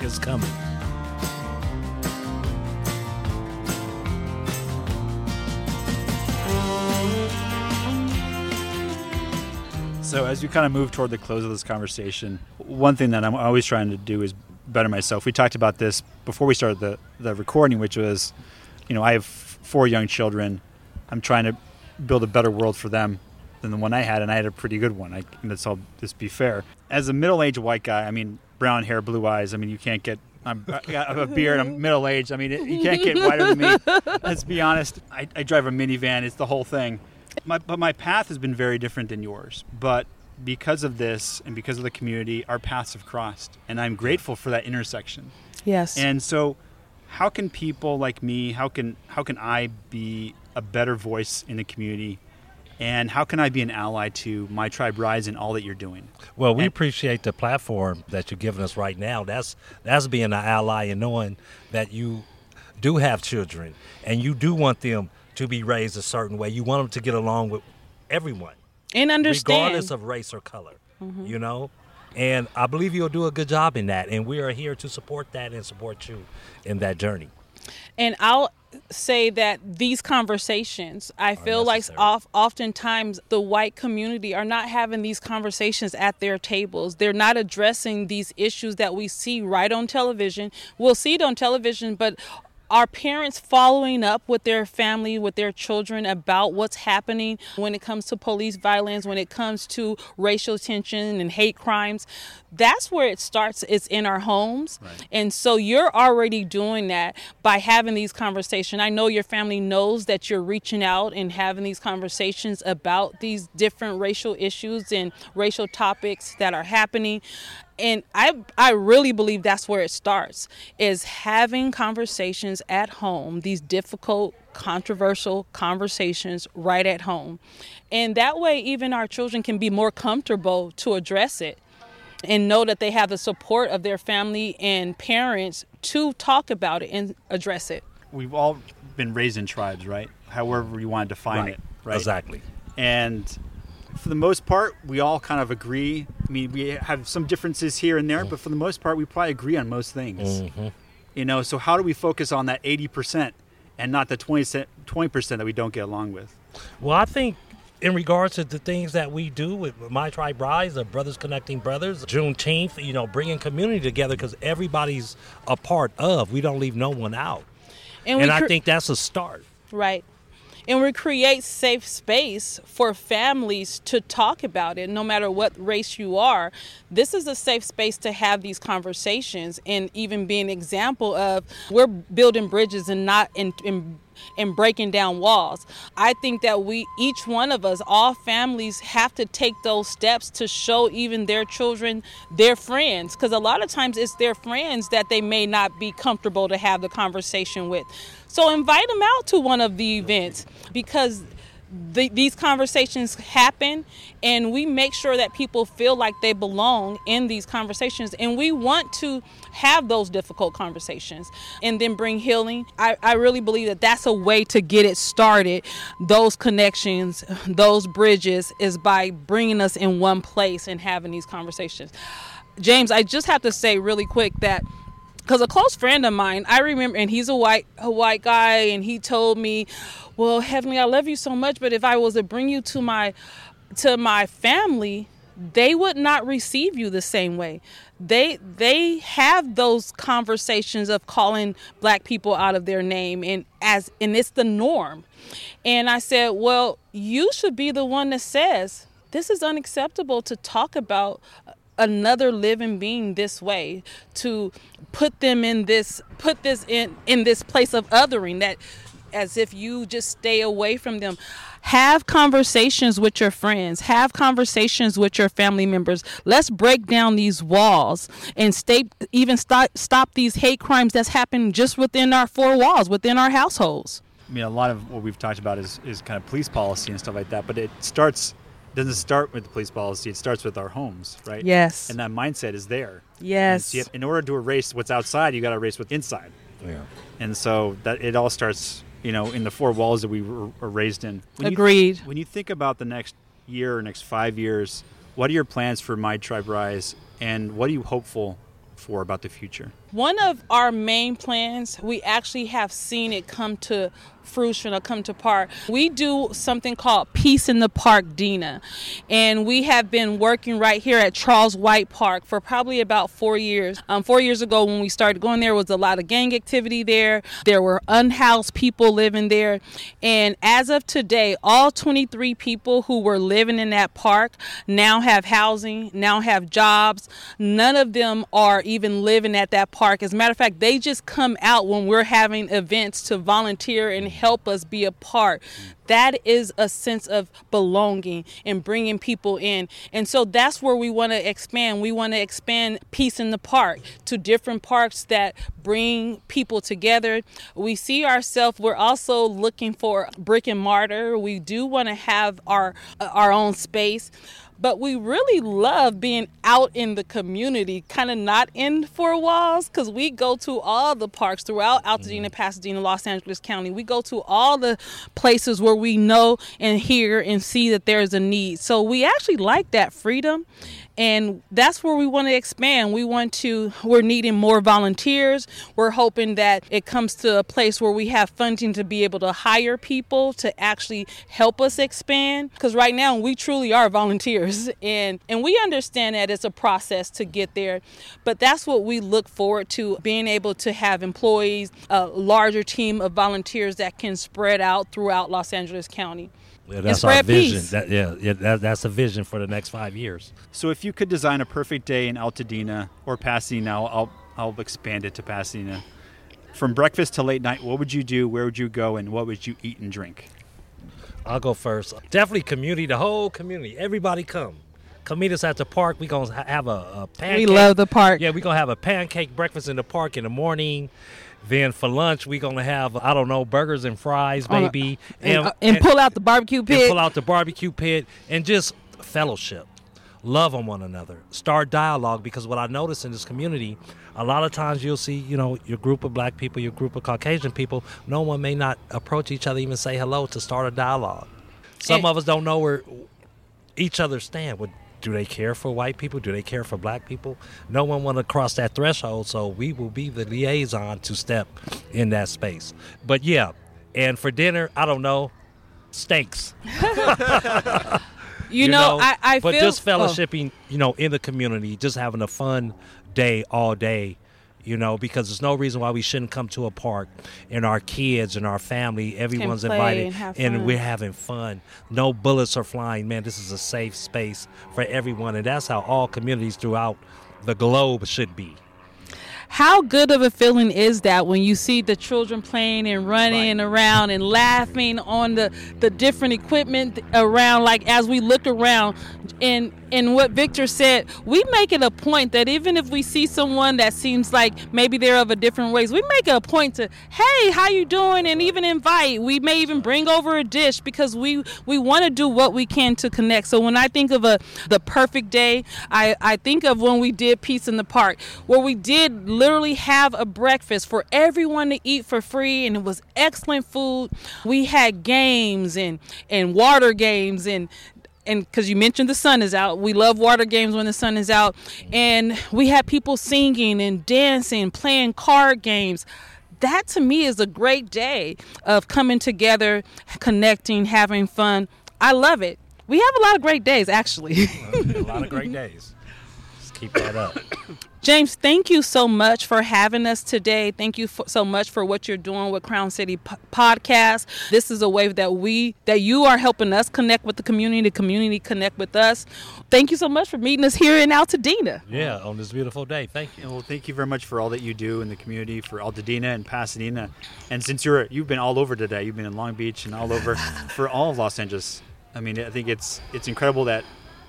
It's coming. So as we kind of move toward the close of this conversation, one thing that I'm always trying to do is better myself. We talked about this before we started the, the recording, which was, you know, I have four young children. I'm trying to build a better world for them than the one I had, and I had a pretty good one. I, let's all just be fair. As a middle-aged white guy, I mean, brown hair, blue eyes. I mean, you can't get. I'm, I have a beard. I'm middle-aged. I mean, it, you can't get whiter than me. Let's be honest. I, I drive a minivan. It's the whole thing. My, but my path has been very different than yours. But because of this and because of the community, our paths have crossed, and I'm grateful for that intersection. Yes. And so, how can people like me? How can how can I be a better voice in the community? And how can I be an ally to my tribe rise and all that you're doing? Well, we And- appreciate the platform that you're giving us right now. That's that's being an ally and knowing that you do have children and you do want them to be raised a certain way. You want them to get along with everyone, and understand. regardless of race or color. Mm-hmm. You know, and I believe you'll do a good job in that. And we are here to support that and support you in that journey. And I'll say that these conversations, I feel like off, oftentimes the white community are not having these conversations at their tables. They're not addressing these issues that we see right on television. We'll see it on television, but are parents following up with their family, with their children about what's happening when it comes to police violence, when it comes to racial tension and hate crimes? That's where it starts. It's in our homes. Right. And so you're already doing that by having these conversations. I know your family knows that you're reaching out and having these conversations about these different racial issues and racial topics that are happening and I I really believe that's where it starts is having conversations at home, these difficult, controversial conversations right at home. And that way even our children can be more comfortable to address it and know that they have the support of their family and parents to talk about it and address it. We've all been raised in tribes, right? However you want to define right. it, right? Exactly. And for the most part, we all kind of agree. I mean, we have some differences here and there, but for the most part, we probably agree on most things. Mm-hmm. You know, so how do we focus on that 80% and not the 20, 20% that we don't get along with? Well, I think in regards to the things that we do with My Tribe Rise, the Brothers Connecting Brothers, Juneteenth, you know, bringing community together because everybody's a part of. We don't leave no one out. And, and I think that's a start. Right and we create safe space for families to talk about it no matter what race you are this is a safe space to have these conversations and even be an example of we're building bridges and not in, in and breaking down walls. I think that we, each one of us, all families, have to take those steps to show even their children their friends. Because a lot of times it's their friends that they may not be comfortable to have the conversation with. So invite them out to one of the events because the, these conversations happen and we make sure that people feel like they belong in these conversations. And we want to have those difficult conversations and then bring healing. I, I really believe that that's a way to get it started. Those connections those bridges is by bringing us in one place and having these conversations. James i just have to say really quick that because a close friend of mine i remember and he's a white a white guy and he told me well heavenly i love you so much but if i was to bring you to my to my family they would not receive you the same way. They they have those conversations of calling black people out of their name and as and it's the norm. And i said well you should be the one that says this is unacceptable to talk about another living being this way to put them in this put this in in this place of othering that as if you just stay away from them. Have conversations with your friends. Have conversations with your family members. Let's break down these walls and stay even stop stop these hate crimes that's happened just within our four walls within our households. I mean, a lot of what we've talked about is, is kind of police policy and stuff like that, but it starts doesn't start with the police policy. It starts with our homes, right? Yes. And that mindset is there. Yes. Have, in order to erase what's outside, you got to erase what's inside. Yeah. And so that it all starts, you know, in the four walls that we were, were raised in. When Agreed. You when you think about the next year or next five years, what are your plans for My Tribe Rise, and what are you hopeful for about the future? One of our main plans, we actually have seen it come to fruition or come to part. We do something called Peace in the Park DENA. And we have been working right here at Charles White Park for probably about four years. Um, four years ago, when we started going there, was a lot of gang activity there. There were unhoused people living there. And as of today, all 23 people who were living in that park now have housing, now have jobs. None of them are even living at that park. As a matter of fact, they just come out when we're having events to volunteer and help us be a part. That is a sense of belonging and bringing people in. And so that's where we want to expand. We want to expand Peace in the Park to different parks that bring people together. We see ourselves, we're also looking for brick and mortar. We do want to have our our own space but we really love being out in the community, kind of not in four walls, because we go to all the parks throughout Altadena, mm-hmm. Pasadena, Los Angeles County. We go to all the places where we know and hear and see that there's a need. So we actually like that freedom and that's where we want to expand. We want to, we're needing more volunteers. We're hoping that it comes to a place where we have funding to be able to hire people to actually help us expand. Because right now we truly are volunteers, and and we understand that it's a process to get there, but that's what we look forward to being able to have employees, a larger team of volunteers that can spread out throughout Los Angeles County. Yeah, that's our vision. That, yeah, yeah that, that's a vision for the next five years. So, if you could design a perfect day in Altadena or Pasadena, I'll, I'll expand it to Pasadena. From breakfast to late night, what would you do? Where would you go? And what would you eat and drink? I'll go first. Definitely community, the whole community. Everybody come. Come meet us at the park. We're going to have a, a pancake. We love the park. Yeah, going to have a pancake breakfast in the park in the morning. Then for lunch, we're gonna have I don't know burgers and fries, baby, and, and, uh, and, pull out the barbecue pit. pull out the barbecue pit, and just fellowship, love on one another, start dialogue. Because what I notice in this community, a lot of times you'll see, you know, your group of black people, your group of Caucasian people, no one may not approach each other, even say hello to start a dialogue. Some and, of us don't know where each other stand. With do they care for white people? Do they care for black people? No one want to cross that threshold, so we will be the liaison to step in that space. But yeah, and for dinner, I don't know, steaks. you, you, know, know I, I but feel, just oh. fellowshipping, oh. you know, in the community, just having a fun day all day you know, because there's no reason why we shouldn't come to a park and our kids and our family, everyone's invited and, and, we're having fun. No bullets are flying, man. This is a safe space for everyone, and that's how all communities throughout the globe should be how good of a feeling is that when you see the children playing and running right. around and laughing on the the different equipment around like as we look around and and what Victor said, we make it a point that even if we see someone that seems like maybe they're of a different ways, we make a point to, hey, how you doing? And even invite. We may even bring over a dish because we we want to do what we can to connect. So when I think of a the perfect day, I, I think of when we did Peace in the Park, where we did literally have a breakfast for everyone to eat for free and it was excellent food. We had games and and water games and and because you mentioned the sun is out, we love water games when the sun is out, and we had people singing and dancing, playing card games. That to me is a great day of coming together, connecting, having fun. I love it. We have a lot of great days, actually. a lot of great days. Just keep that up. James, thank you so much for having us today. Thank you for, so much for what you're doing with Crown City P- Podcast. This is a way that we that you are helping us connect with the community, the community connect with us. Thank you so much for meeting us here in Altadena. Yeah, on this beautiful day. Thank you. Well, thank you very much for all that you do in the community for Altadena and Pasadena. And since you're you've been all over today, you've been in Long Beach and all over for all of Los Angeles. I mean, I think it's it's incredible that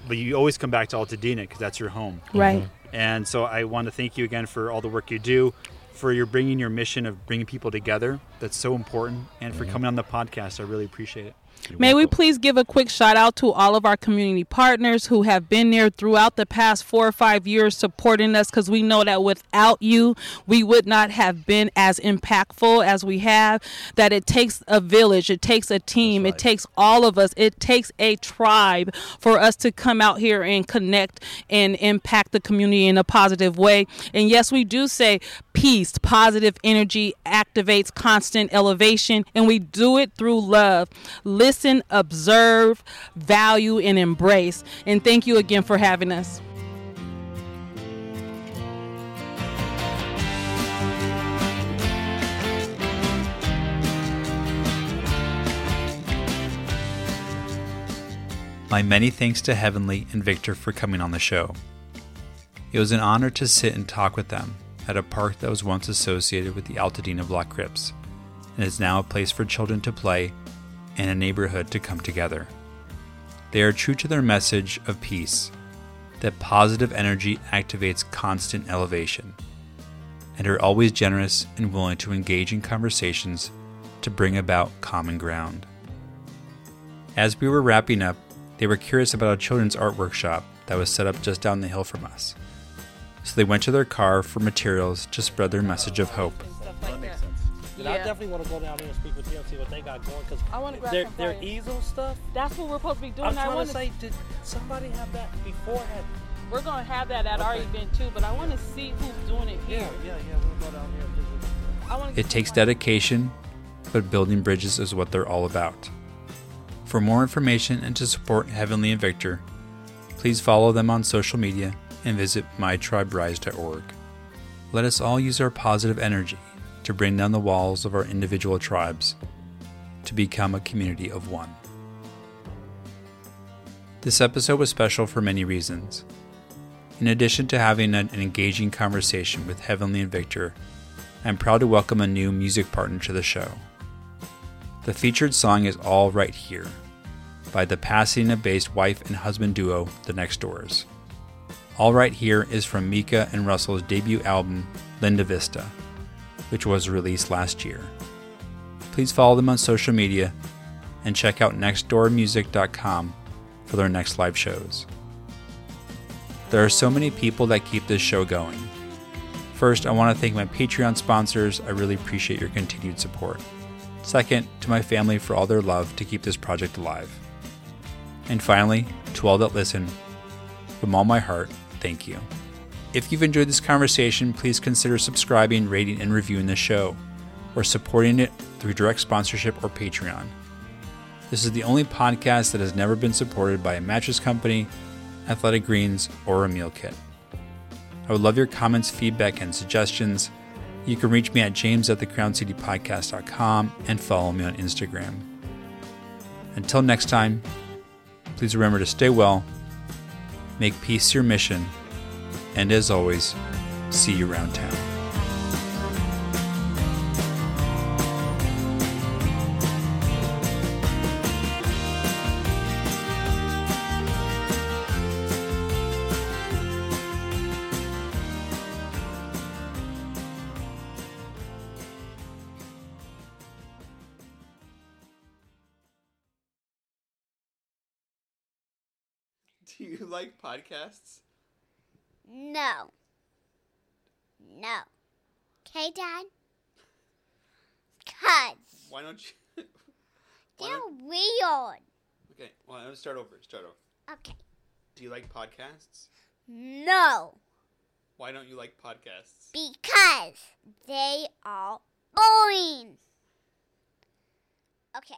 but you always come back to Altadena because that's your home. Right. Mm-hmm. And so I want to thank you again for all the work you do, for your bringing your mission of bringing people together. That's so important, and for coming on the podcast. I really appreciate it. You're May welcome. we please give a quick shout out to all of our community partners who have been there throughout the past four or five years supporting us because we know that without you, we would not have been as impactful as we have. That it takes a village, it takes a team, right. it takes all of us, it takes a tribe for us to come out here and connect and impact the community in a positive way. And yes, we do say peace, positive energy activates constant elevation, and we do it through love. Listen, observe, value, and embrace. And thank you again for having us. My many thanks to Heavenly and Victor for coming on the show. It was an honor to sit and talk with them at a park that was once associated with the Altadena Block Crips and is now a place for children to play and a neighborhood to come together. They are true to their message of peace, that positive energy activates constant elevation, and are always generous and willing to engage in conversations to bring about common ground. As we were wrapping up, they were curious about a children's art workshop that was set up just down the hill from us so they went to their car for materials to spread their message of hope. Yeah. I definitely want to go down there and speak with them, see what they got going. Cause I want to grab their, their easel stuff. That's what we're supposed to be doing. I'm trying to say, did somebody have that beforehand? We're gonna have that at our event too, but I want to see who's doing it here. yeah, yeah. yeah. We'll go down here. I want It takes dedication, but building bridges is what they're all about. For more information and to support Heavenly and Victor, please follow them on social media and visit mytriberise.org. Let us all use our positive energy to bring down the walls of our individual tribes to become a community of one. This episode was special for many reasons. In addition to having an engaging conversation with Heavenly and Victor, I'm proud to welcome a new music partner to the show. The featured song is All Right Here by the Pasadena based wife and husband duo, The Nextdoors. All Right Here is from Mika and Russell's debut album, Linda Vista, which was released last year. Please follow them on social media and check out nextdoormusic.com for their next live shows. There are so many people that keep this show going. First, I want to thank my Patreon sponsors. I really appreciate your continued support. Second, to my family for all their love to keep this project alive. And finally, to all that listen, from all my heart, thank you. If you've enjoyed this conversation, please consider subscribing, rating, and reviewing the show, or supporting it through direct sponsorship or Patreon. This is the only podcast that has never been supported by a mattress company, athletic greens, or a meal kit. I would love your comments, feedback, and suggestions. You can reach me at james at thecrowncitypodcast.com and follow me on Instagram. Until next time, please remember to stay well, make peace your mission, and as always, see you around town. Do you like podcasts? No. No. Okay, Dad? Cuz Why don't you? why they're don't- weird. okay, well, let me start over. Start over. Okay. Do you like podcasts? No. Why don't you like podcasts? Because they are boring. Okay.